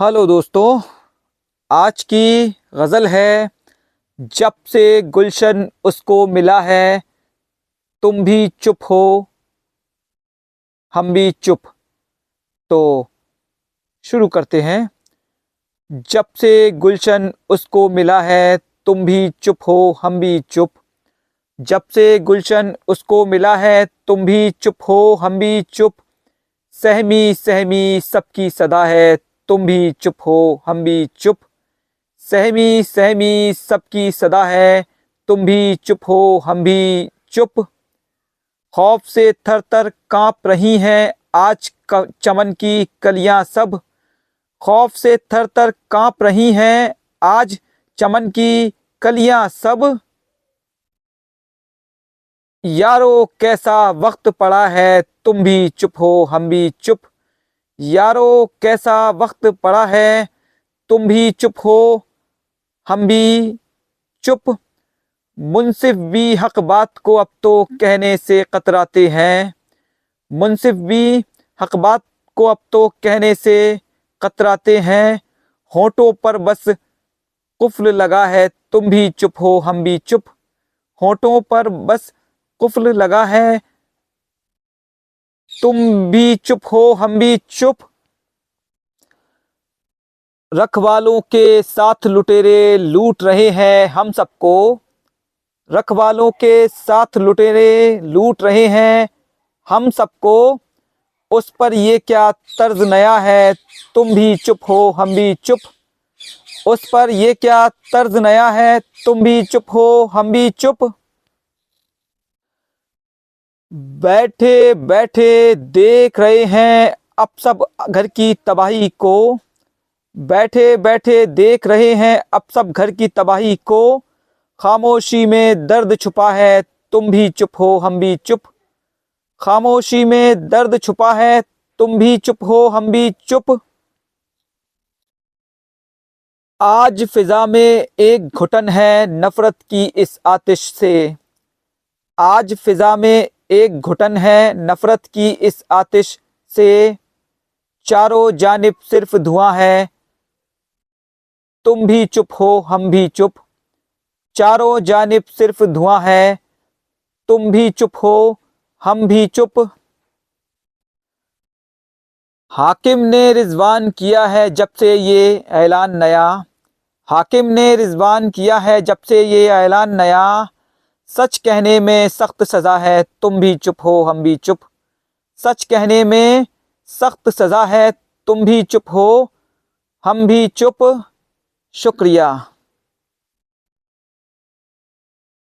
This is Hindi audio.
हेलो दोस्तों, आज की गज़ल है, जब से गुलशन उसको मिला है, तुम भी चुप हो, हम भी चुप। तो शुरू करते हैं। जब से गुलशन उसको मिला है, तुम भी चुप हो, हम भी चुप। जब से गुलशन उसको मिला है, तुम भी चुप हो, हम भी चुप। सहमी सहमी सबकी सदा है तुम भी चुप हो, हम भी चुप। सहमी सहमी, सबकी सदा है, तुम भी चुप हो, हम भी चुप। खौफ से थर थर काँप रही हैं आज चमन की कलियाँ सब। खौफ से थर थर काँप रही हैं आज चमन की कलियाँ सब। यारो, कैसा वक्त पड़ा है, तुम भी चुप हो, हम भी चुप। यारो, कैसा वक्त पड़ा है? तुम भी चुप हो, हम भी चुप। मुनसिफ भी हक बात को अब तो कहने से कतराते हैं। मुनसिफ भी हक बात को अब तो कहने से कतराते हैं। होठों पर बस कुफल लगा है, तुम भी चुप हो, हम भी चुप। होठों पर बस कुफल लगा है तुम भी चुप हो, हम भी चुप। रखवालों के साथ लुटेरे लूट रहे हैं हम सबको। रखवालों के साथ लुटेरे लूट रहे हैं हम सबको। उस पर ये क्या तर्ज नया है, तुम भी चुप हो, हम भी चुप। उस पर ये क्या तर्ज नया है, तुम भी चुप हो, हम भी चुप। बैठे बैठे देख रहे हैं अब सब घर की तबाही को। बैठे बैठे देख रहे हैं अब सब घर की तबाही को। खामोशी में दर्द छुपा है, तुम भी चुप हो, हम भी चुप। खामोशी में दर्द छुपा है, तुम भी चुप हो, हम भी चुप। आज फिजा में एक घुटन है नफरत की इस आतिश से। आज फिजा में एक घुटन है, नफरत की इस आतिश से। चारों जानिब सिर्फ़ धुआँ है। तुम भी चुप हो, हम भी चुप। चारों जानिब सिर्फ़ धुआँ है। तुम भी चुप हो, हम भी चुप। हाकिम ने रिजवान किया है जब से ये ऐलान नया। हाकिम ने रिजवान किया है जब से ये ऐलान नया। सच कहने में सख्त सज़ा है, तुम भी चुप हो, हम भी चुप। सच कहने में सख्त सज़ा है, तुम भी चुप हो, हम भी चुप। शुक्रिया।